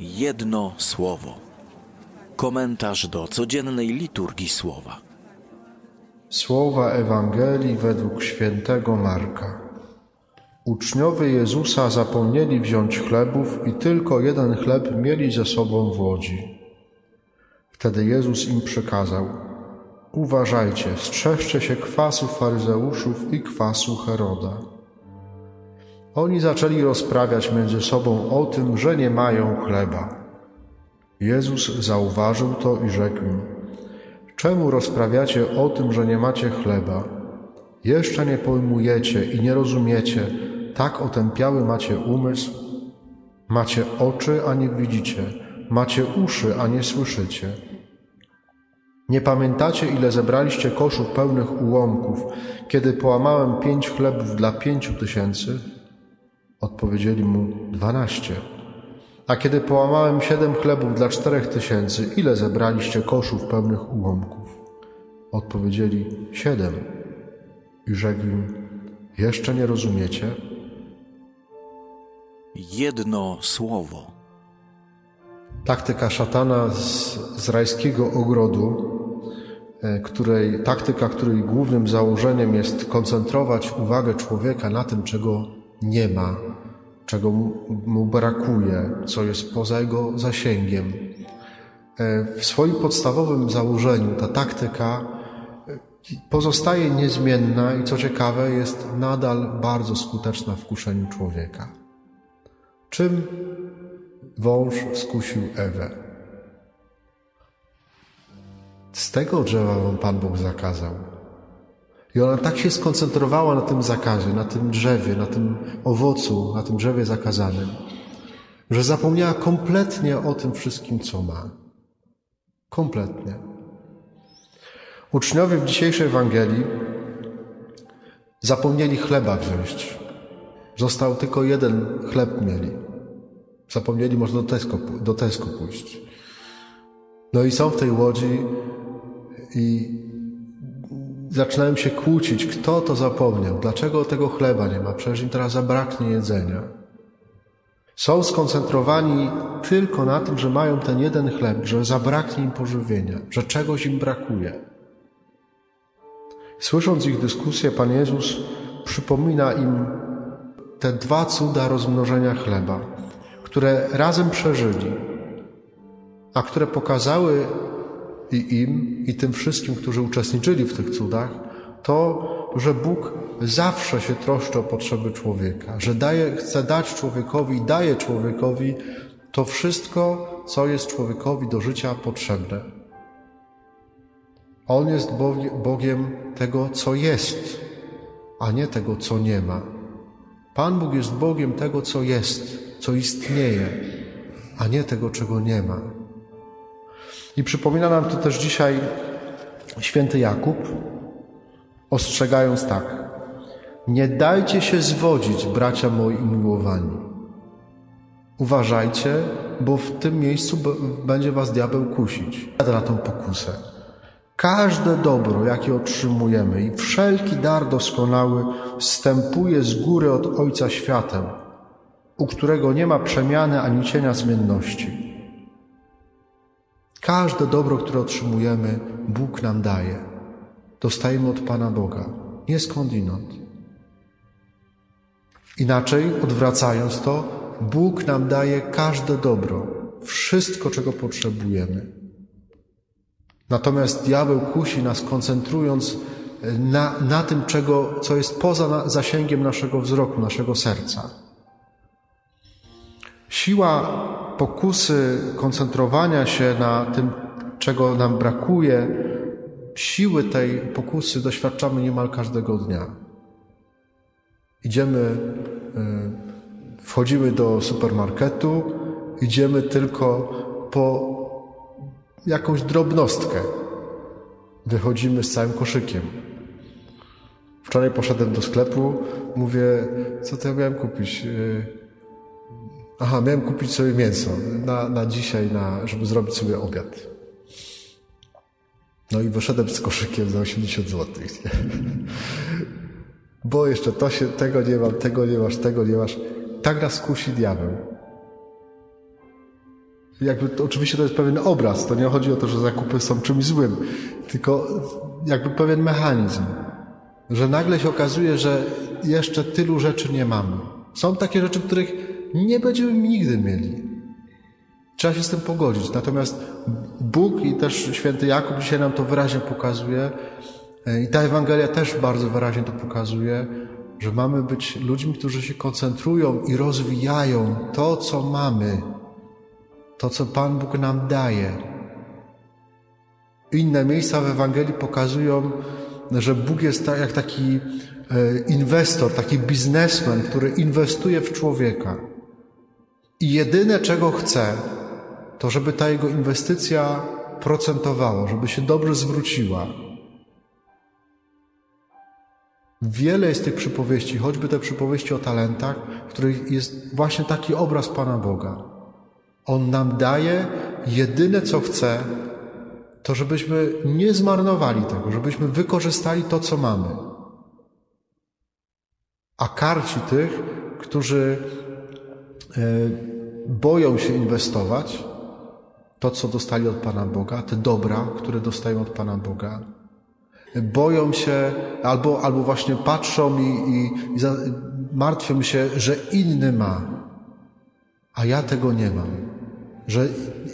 Jedno słowo. Komentarz do codziennej liturgii słowa. Słowa Ewangelii według świętego Marka. Uczniowie Jezusa zapomnieli wziąć chlebów i tylko jeden chleb mieli ze sobą w łodzi. Wtedy Jezus im przykazał: Uważajcie, strzeżcie się kwasu faryzeuszów i kwasu Heroda. Oni zaczęli rozprawiać między sobą o tym, że nie mają chleba. Jezus zauważył to i rzekł im: Czemu rozprawiacie o tym, że nie macie chleba? Jeszcze nie pojmujecie i nie rozumiecie, tak otępiały macie umysł? Macie oczy, a nie widzicie, macie uszy, a nie słyszycie. Nie pamiętacie, ile zebraliście koszów pełnych ułomków, kiedy połamałem pięć chlebów dla pięciu tysięcy? Odpowiedzieli mu dwanaście. A kiedy połamałem siedem chlebów dla czterech tysięcy, ile zebraliście koszów pełnych ułomków? Odpowiedzieli siedem. I rzekł im, jeszcze nie rozumiecie? Jedno słowo. Taktyka szatana z, z rajskiego ogrodu, e, której, taktyka, której głównym założeniem jest koncentrować uwagę człowieka na tym, czego nie ma, czego mu brakuje, co jest poza jego zasięgiem. E, w swoim podstawowym założeniu ta taktyka e, pozostaje niezmienna i co ciekawe, jest nadal bardzo skuteczna w kuszeniu człowieka. Czym wąż skusił Ewę? Z tego drzewa wam Pan Bóg zakazał. I ona tak się skoncentrowała na tym zakazie, na tym drzewie, na tym owocu, na tym drzewie zakazanym, że zapomniała kompletnie o tym wszystkim, co ma. Kompletnie. Uczniowie w dzisiejszej Ewangelii zapomnieli chleba wziąć. Został tylko jeden chleb mieli. Zapomnieli może do Tesco, do Tesco pójść. No i są w tej łodzi i zaczynają się kłócić, kto to zapomniał, dlaczego tego chleba nie ma, przecież im teraz zabraknie jedzenia. Są skoncentrowani tylko na tym, że mają ten jeden chleb, że zabraknie im pożywienia, że czegoś im brakuje. Słysząc ich dyskusję, Pan Jezus przypomina im te dwa cuda rozmnożenia chleba, które razem przeżyli, a które pokazały i im, i tym wszystkim, którzy uczestniczyli w tych cudach, to, że Bóg zawsze się troszczy o potrzeby człowieka, że daje, chce dać człowiekowi i daje człowiekowi to wszystko, co jest człowiekowi do życia potrzebne. On jest Bogiem tego, co jest, a nie tego, co nie ma. Pan Bóg jest Bogiem tego, co jest, co istnieje, a nie tego, czego nie ma. I przypomina nam to też dzisiaj święty Jakub, ostrzegając tak: Nie dajcie się zwodzić, bracia moi umiłowani. Uważajcie, bo w tym miejscu będzie was diabeł kusić. Na tą pokusę. Każde dobro, jakie otrzymujemy i wszelki dar doskonały wstępuje z góry od Ojca Światem, u którego nie ma przemiany ani cienia zmienności. Każde dobro, które otrzymujemy, Bóg nam daje. Dostajemy od Pana Boga, nie skądinąd. Inaczej, odwracając to, Bóg nam daje każde dobro, wszystko, czego potrzebujemy. Natomiast diabeł kusi nas, koncentrując na, na tym, czego, co jest poza zasięgiem naszego wzroku, naszego serca. Siła pokusy koncentrowania się na tym, czego nam brakuje, siły tej pokusy doświadczamy niemal każdego dnia. Idziemy, y, wchodzimy do supermarketu, idziemy tylko po jakąś drobnostkę. Wychodzimy z całym koszykiem. Wczoraj poszedłem do sklepu, mówię, co to ja miałem kupić? Aha, miałem kupić sobie mięso na, na dzisiaj, na, żeby zrobić sobie obiad. No i wyszedłem z koszykiem za 80 zł. Bo jeszcze to się, tego nie mam, tego nie masz, tego nie masz. Tak nas kusi diabeł. jakby to, oczywiście to jest pewien obraz, to nie chodzi o to, że zakupy są czymś złym, tylko jakby pewien mechanizm, że nagle się okazuje, że jeszcze tylu rzeczy nie mamy. Są takie rzeczy, których nie będziemy nigdy mieli. Trzeba się z tym pogodzić. Natomiast Bóg i też święty Jakub dzisiaj nam to wyraźnie pokazuje e, i ta Ewangelia też bardzo wyraźnie to pokazuje, że mamy być ludźmi, którzy się koncentrują i rozwijają to, co mamy, to, co Pan Bóg nam daje. Inne miejsca w Ewangelii pokazują, że Bóg jest tak jak taki e, inwestor, taki biznesmen, który inwestuje w człowieka. I jedyne, czego chce, to żeby ta jego inwestycja procentowała, żeby się dobrze zwróciła. Wiele jest tych przypowieści, choćby te przypowieści o talentach, w których jest właśnie taki obraz Pana Boga. On nam daje jedyne, co chce, to żebyśmy nie zmarnowali tego, żebyśmy wykorzystali to, co mamy. A karci tych, którzy boją się inwestować to, co dostali od Pana Boga, te dobra, które dostają od Pana Boga, boją się albo, albo właśnie patrzą i, i, i martwią się, że inny ma, a ja tego nie mam, że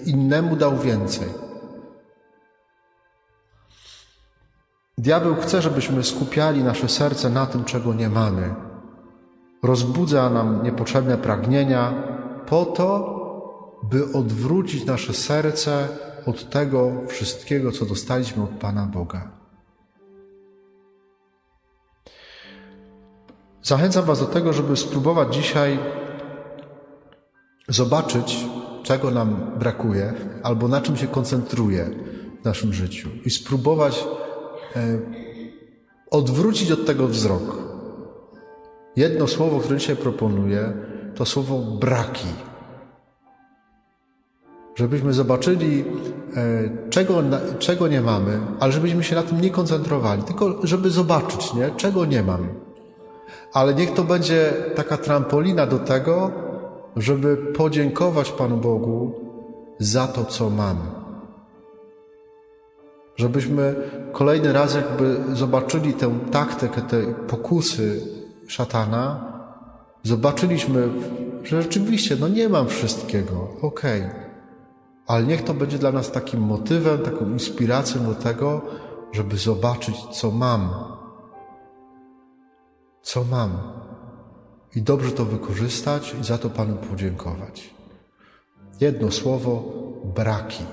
innemu dał więcej. Diabeł chce, żebyśmy skupiali nasze serce na tym, czego nie mamy. Rozbudza nam niepotrzebne pragnienia po to, by odwrócić nasze serce od tego wszystkiego, co dostaliśmy od Pana Boga. Zachęcam Was do tego, żeby spróbować dzisiaj zobaczyć, czego nam brakuje, albo na czym się koncentruje w naszym życiu, i spróbować e, odwrócić od tego wzrok. Jedno słowo, które dzisiaj proponuję, to słowo braki. Żebyśmy zobaczyli, e, czego, czego nie mamy, ale żebyśmy się na tym nie koncentrowali, tylko żeby zobaczyć, nie? czego nie mam. Ale niech to będzie taka trampolina do tego, żeby podziękować Panu Bogu za to, co mam. Żebyśmy kolejny raz jakby zobaczyli tę taktykę, te pokusy szatana, zobaczyliśmy, że rzeczywiście, no nie mam wszystkiego, okej. Okay. Ale niech to będzie dla nas takim motywem, taką inspiracją do tego, żeby zobaczyć, co mam. Co mam. I dobrze to wykorzystać i za to Panu podziękować. Jedno słowo braki.